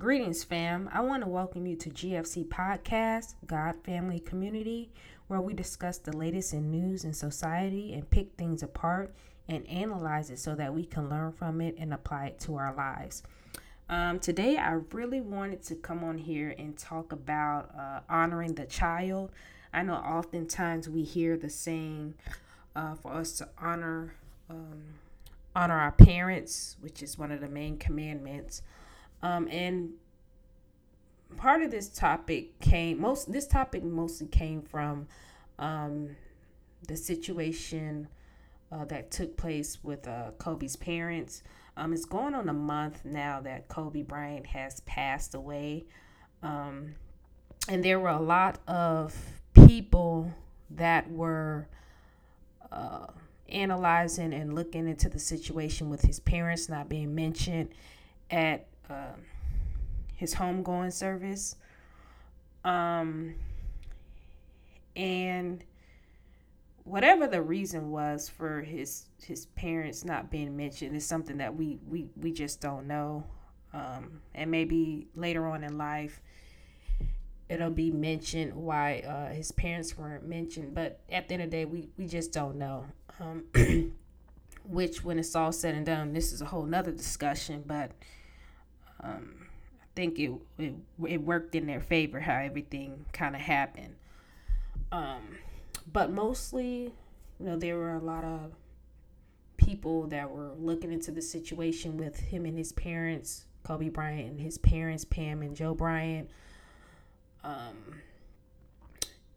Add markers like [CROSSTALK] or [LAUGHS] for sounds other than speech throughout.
Greetings, fam. I want to welcome you to GFC Podcast, God Family Community, where we discuss the latest in news and society and pick things apart and analyze it so that we can learn from it and apply it to our lives. Um, today, I really wanted to come on here and talk about uh, honoring the child. I know oftentimes we hear the saying uh, for us to honor um, honor our parents, which is one of the main commandments. Um, and part of this topic came most this topic mostly came from um, the situation uh, that took place with uh, Kobe's parents. Um, it's going on a month now that Kobe Bryant has passed away. Um, and there were a lot of people that were uh, analyzing and looking into the situation with his parents not being mentioned at uh, his homegoing service. Um, and whatever the reason was for his his parents not being mentioned is something that we we, we just don't know. Um, and maybe later on in life it'll be mentioned why uh, his parents weren't mentioned. But at the end of the day, we, we just don't know. Um, [CLEARS THROAT] which, when it's all said and done, this is a whole nother discussion. But um, I think it, it it worked in their favor how everything kind of happened. Um, but mostly, you know, there were a lot of people that were looking into the situation with him and his parents, Kobe Bryant and his parents, Pam and Joe Bryant um,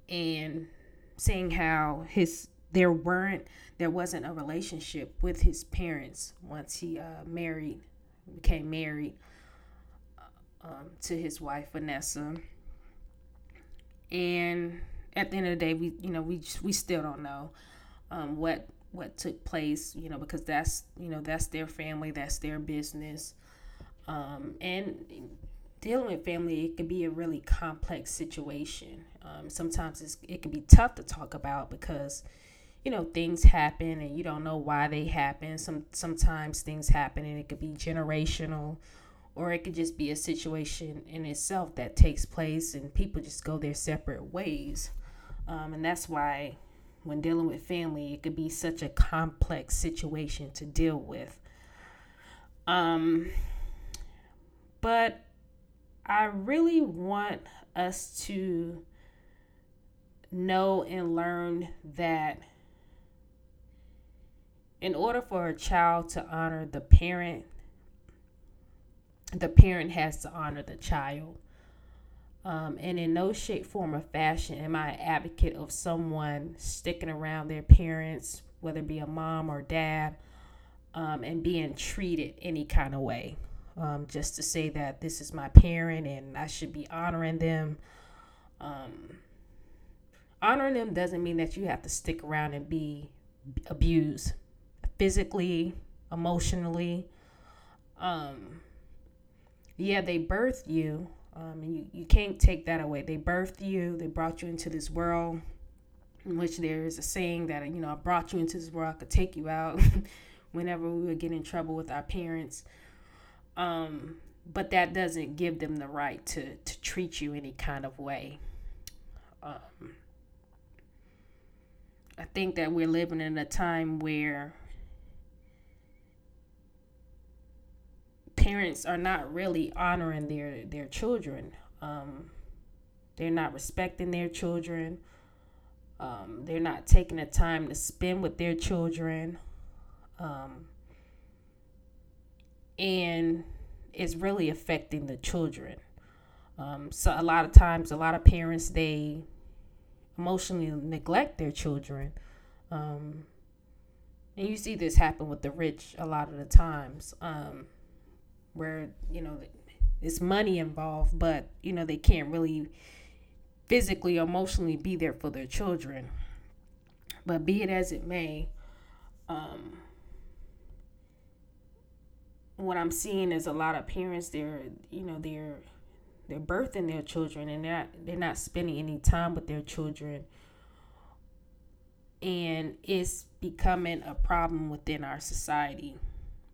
and seeing how his there weren't there wasn't a relationship with his parents once he uh, married became married um, to his wife Vanessa and at the end of the day we you know we just, we still don't know um, what what took place you know because that's you know that's their family that's their business um, and dealing with family, it can be a really complex situation. Um, sometimes it can be tough to talk about because, you know, things happen and you don't know why they happen. Some sometimes things happen and it could be generational, or it could just be a situation in itself that takes place and people just go their separate ways. Um, and that's why when dealing with family, it could be such a complex situation to deal with. Um, but I really want us to know and learn that in order for a child to honor the parent, the parent has to honor the child. Um, and in no shape, form, or fashion am I an advocate of someone sticking around their parents, whether it be a mom or dad, um, and being treated any kind of way um, just to say that this is my parent and I should be honoring them. Um, honoring them doesn't mean that you have to stick around and be abused physically, emotionally. Um, yeah, they birthed you, um, and you, you can't take that away. They birthed you, they brought you into this world, in which there is a saying that, you know, I brought you into this world, I could take you out [LAUGHS] whenever we would get in trouble with our parents. Um, but that doesn't give them the right to, to treat you any kind of way. Um, I think that we're living in a time where parents are not really honoring their their children. Um, they're not respecting their children. Um, they're not taking the time to spend with their children. Um, and it's really affecting the children. Um, so a lot of times, a lot of parents they emotionally neglect their children, um, and you see this happen with the rich a lot of the times, um, where you know it's money involved, but you know they can't really physically, emotionally be there for their children. But be it as it may, um, what I'm seeing is a lot of parents they're you know they're they're birthing their children and they're not, they're not spending any time with their children and it's becoming a problem within our society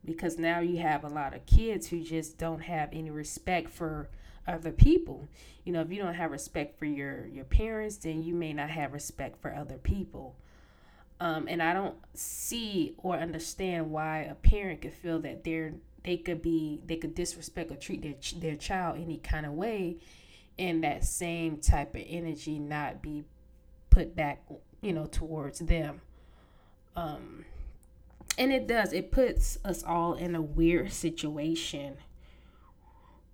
because now you have a lot of kids who just don't have any respect for other people. You know, if you don't have respect for your your parents, then you may not have respect for other people. Um, and I don't see or understand why a parent could feel that they're they could be they could disrespect or treat their their child any kind of way, and that same type of energy not be put back, you know, towards them. Um, and it does. It puts us all in a weird situation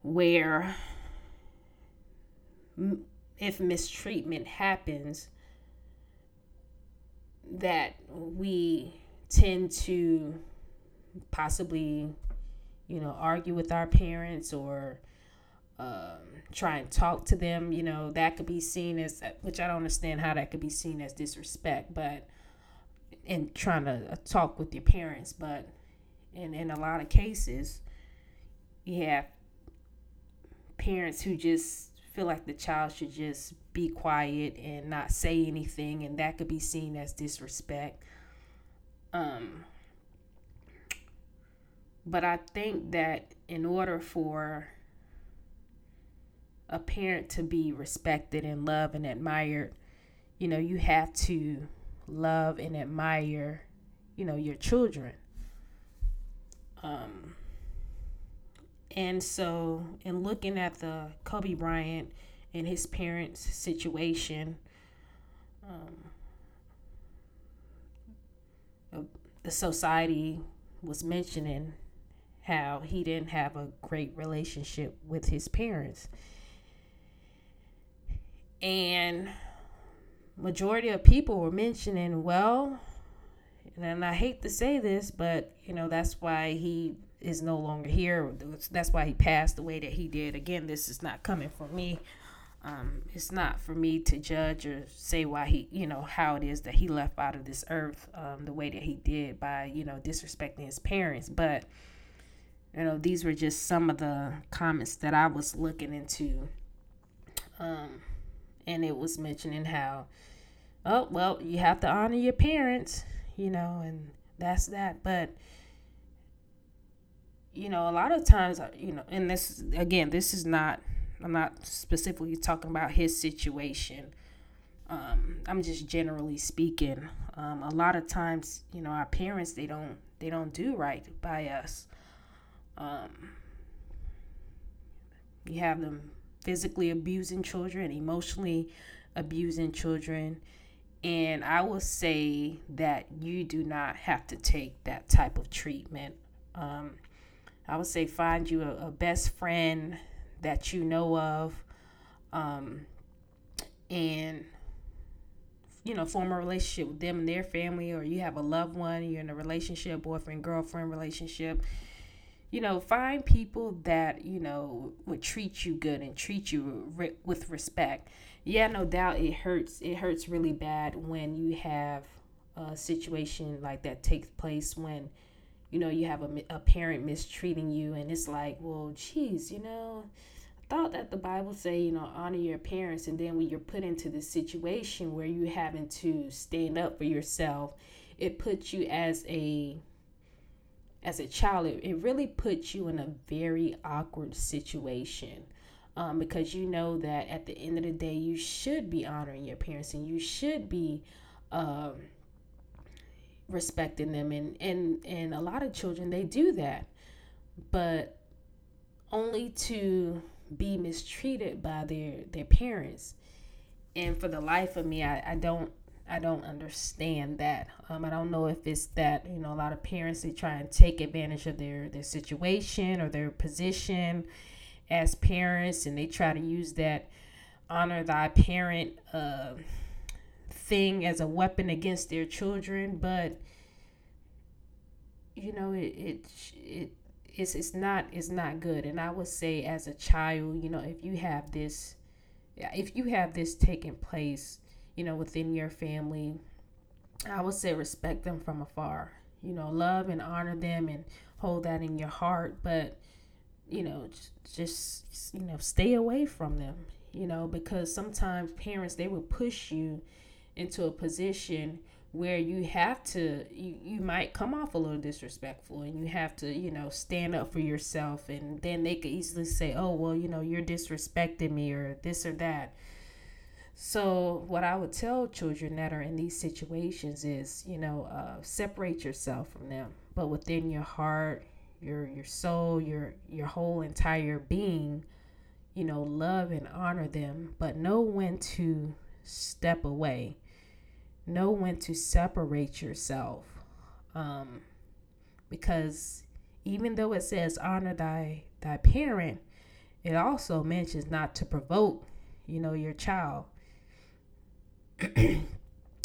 where if mistreatment happens that we tend to possibly you know argue with our parents or um, try and talk to them you know that could be seen as which i don't understand how that could be seen as disrespect but in trying to uh, talk with your parents but in in a lot of cases you have parents who just feel like the child should just be quiet and not say anything, and that could be seen as disrespect. Um, but I think that in order for a parent to be respected and loved and admired, you know, you have to love and admire, you know, your children. Um, and so, in looking at the Kobe Bryant and his parents' situation, um, the society was mentioning how he didn't have a great relationship with his parents. And majority of people were mentioning, well, and I hate to say this, but you know, that's why he is no longer here. That's why he passed the way that he did. Again, this is not coming from me. Um, it's not for me to judge or say why he, you know, how it is that he left out of this earth um, the way that he did by, you know, disrespecting his parents. But, you know, these were just some of the comments that I was looking into. Um, and it was mentioning how, oh, well, you have to honor your parents, you know, and that's that. But, you know, a lot of times, uh, you know, and this again, this is not. I'm not specifically talking about his situation. Um, I'm just generally speaking. Um, a lot of times, you know, our parents they don't they don't do right by us. Um, you have them physically abusing children, emotionally abusing children, and I will say that you do not have to take that type of treatment. Um, I would say find you a, a best friend that you know of, um, and you know form a relationship with them and their family, or you have a loved one, you're in a relationship, boyfriend girlfriend relationship. You know, find people that you know would treat you good and treat you re- with respect. Yeah, no doubt it hurts. It hurts really bad when you have a situation like that takes place when you know, you have a, a parent mistreating you, and it's like, well, geez, you know, I thought that the Bible say, you know, honor your parents, and then when you're put into this situation where you having to stand up for yourself, it puts you as a as a child, it, it really puts you in a very awkward situation. Um, because you know that at the end of the day, you should be honoring your parents and you should be um, respecting them and and and a lot of children they do that but only to be mistreated by their their parents and for the life of me i, I don't i don't understand that um, i don't know if it's that you know a lot of parents they try and take advantage of their their situation or their position as parents and they try to use that honor thy parent uh, thing as a weapon against their children, but you know it it it it's it's not it's not good. And I would say as a child, you know, if you have this if you have this taking place, you know, within your family, I would say respect them from afar. You know, love and honor them and hold that in your heart, but you know, just, you know, stay away from them, you know, because sometimes parents they will push you into a position where you have to you, you might come off a little disrespectful and you have to you know stand up for yourself and then they could easily say oh well you know you're disrespecting me or this or that so what i would tell children that are in these situations is you know uh, separate yourself from them but within your heart your your soul your your whole entire being you know love and honor them but know when to step away know when to separate yourself. Um, because even though it says honor thy thy parent, it also mentions not to provoke, you know, your child. [CLEARS THROAT] and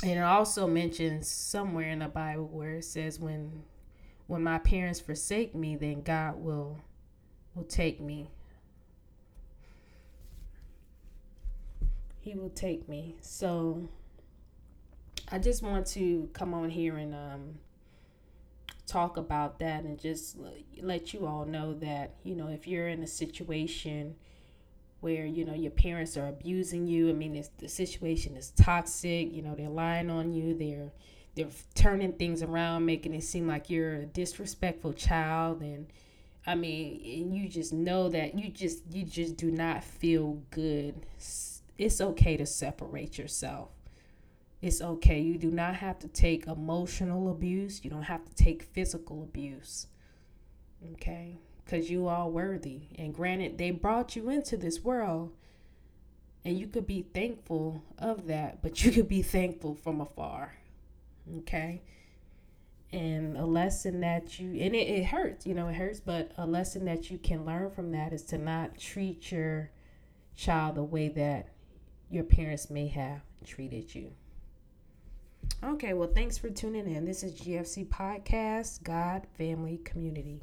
it also mentions somewhere in the Bible where it says when when my parents forsake me, then God will will take me. He will take me. So I just want to come on here and um, talk about that and just let you all know that, you know, if you're in a situation where, you know, your parents are abusing you, I mean, the situation is toxic, you know, they're lying on you, they're they're turning things around, making it seem like you're a disrespectful child and I mean, and you just know that you just you just do not feel good. It's okay to separate yourself it's okay. You do not have to take emotional abuse. You don't have to take physical abuse. Okay? Because you are worthy. And granted, they brought you into this world. And you could be thankful of that, but you could be thankful from afar. Okay? And a lesson that you, and it, it hurts, you know, it hurts, but a lesson that you can learn from that is to not treat your child the way that your parents may have treated you. Okay, well, thanks for tuning in. This is GFC Podcast, God, Family, Community.